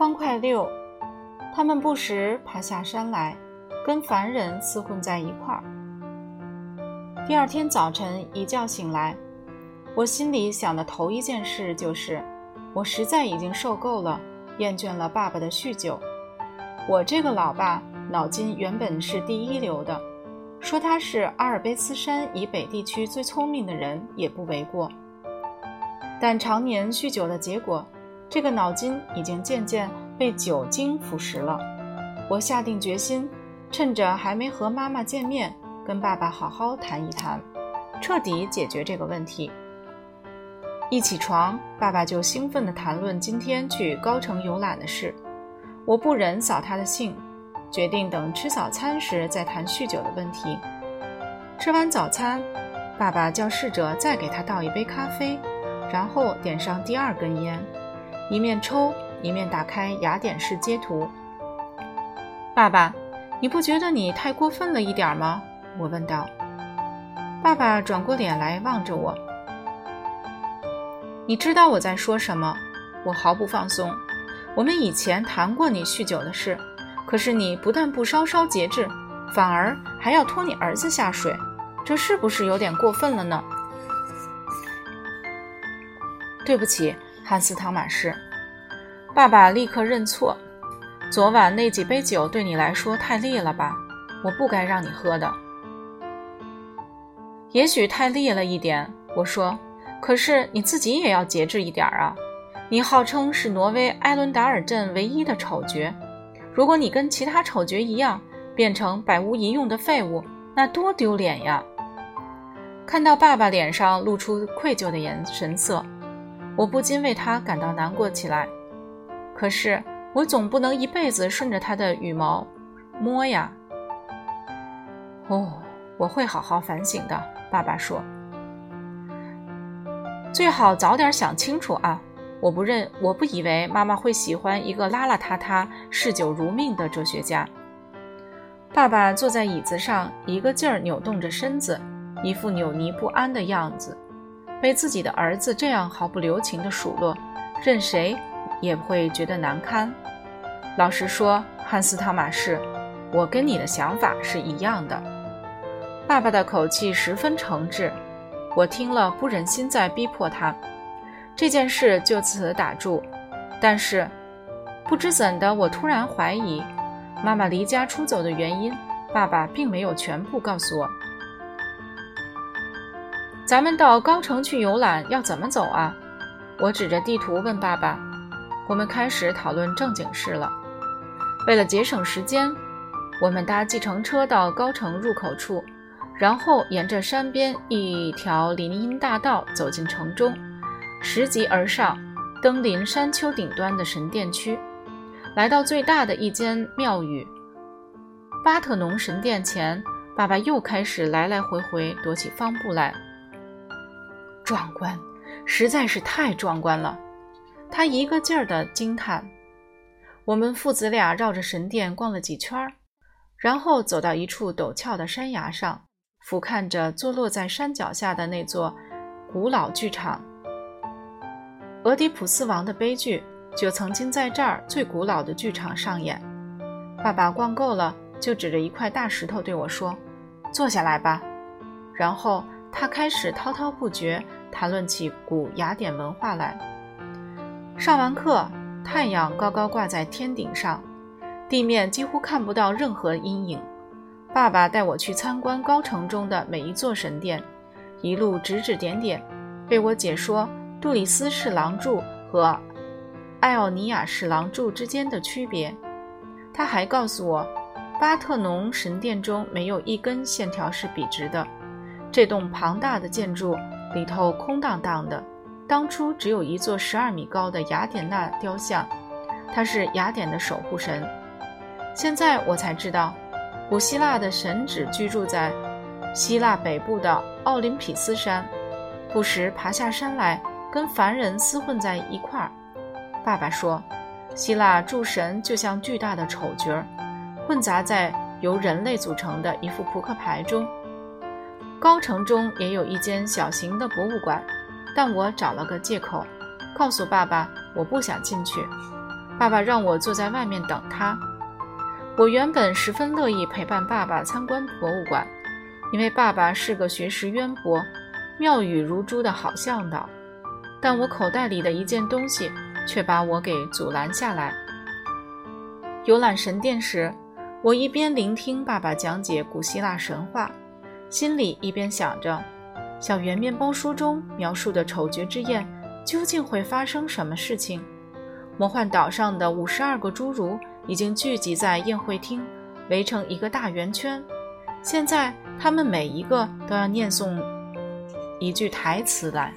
方块六，他们不时爬下山来，跟凡人厮混在一块儿。第二天早晨一觉醒来，我心里想的头一件事就是，我实在已经受够了，厌倦了爸爸的酗酒。我这个老爸脑筋原本是第一流的，说他是阿尔卑斯山以北地区最聪明的人也不为过。但常年酗酒的结果，这个脑筋已经渐渐被酒精腐蚀了。我下定决心，趁着还没和妈妈见面。跟爸爸好好谈一谈，彻底解决这个问题。一起床，爸爸就兴奋地谈论今天去高城游览的事。我不忍扫他的兴，决定等吃早餐时再谈酗酒的问题。吃完早餐，爸爸叫侍者再给他倒一杯咖啡，然后点上第二根烟，一面抽一面打开雅典式街图。爸爸，你不觉得你太过分了一点吗？我问道：“爸爸转过脸来望着我，你知道我在说什么？我毫不放松。我们以前谈过你酗酒的事，可是你不但不稍稍节制，反而还要拖你儿子下水，这是不是有点过分了呢？”对不起，汉斯·汤马士。爸爸立刻认错。昨晚那几杯酒对你来说太烈了吧？我不该让你喝的。也许太烈了一点，我说。可是你自己也要节制一点啊！你号称是挪威埃伦达尔镇唯一的丑角，如果你跟其他丑角一样变成百无一用的废物，那多丢脸呀！看到爸爸脸上露出愧疚的眼神色，我不禁为他感到难过起来。可是我总不能一辈子顺着他的羽毛摸呀！哦，我会好好反省的。爸爸说：“最好早点想清楚啊！我不认，我不以为妈妈会喜欢一个邋邋遢遢、嗜酒如命的哲学家。”爸爸坐在椅子上，一个劲儿扭动着身子，一副扭捏不安的样子。被自己的儿子这样毫不留情地数落，任谁也不会觉得难堪。老实说，汉斯·汤马士，我跟你的想法是一样的。爸爸的口气十分诚挚，我听了不忍心再逼迫他，这件事就此打住。但是，不知怎的，我突然怀疑，妈妈离家出走的原因，爸爸并没有全部告诉我。咱们到高城去游览要怎么走啊？我指着地图问爸爸。我们开始讨论正经事了。为了节省时间，我们搭计程车到高城入口处。然后沿着山边一条林荫大道走进城中，拾级而上，登临山丘顶端的神殿区，来到最大的一间庙宇——巴特农神殿前。爸爸又开始来来回回踱起方步来。壮观，实在是太壮观了！他一个劲儿地惊叹。我们父子俩绕着神殿逛了几圈，然后走到一处陡峭的山崖上。俯瞰着坐落在山脚下的那座古老剧场，俄狄浦斯王的悲剧就曾经在这儿最古老的剧场上演。爸爸逛够了，就指着一块大石头对我说：“坐下来吧。”然后他开始滔滔不绝谈论起古雅典文化来。上完课，太阳高高挂在天顶上，地面几乎看不到任何阴影。爸爸带我去参观高城中的每一座神殿，一路指指点点，为我解说杜里斯式廊柱和艾奥尼亚式廊柱之间的区别。他还告诉我，巴特农神殿中没有一根线条是笔直的。这栋庞大的建筑里头空荡荡的，当初只有一座十二米高的雅典娜雕像，它是雅典的守护神。现在我才知道。古希腊的神只居住在希腊北部的奥林匹斯山，不时爬下山来跟凡人厮混在一块儿。爸爸说，希腊诸神就像巨大的丑角，混杂在由人类组成的一副扑克牌中。高城中也有一间小型的博物馆，但我找了个借口，告诉爸爸我不想进去。爸爸让我坐在外面等他。我原本十分乐意陪伴爸爸参观博物馆，因为爸爸是个学识渊博、妙语如珠的好向导。但我口袋里的一件东西却把我给阻拦下来。游览神殿时，我一边聆听爸爸讲解古希腊神话，心里一边想着，小圆面包书中描述的丑角之宴究竟会发生什么事情？魔幻岛上的五十二个侏儒已经聚集在宴会厅，围成一个大圆圈。现在，他们每一个都要念诵一句台词来。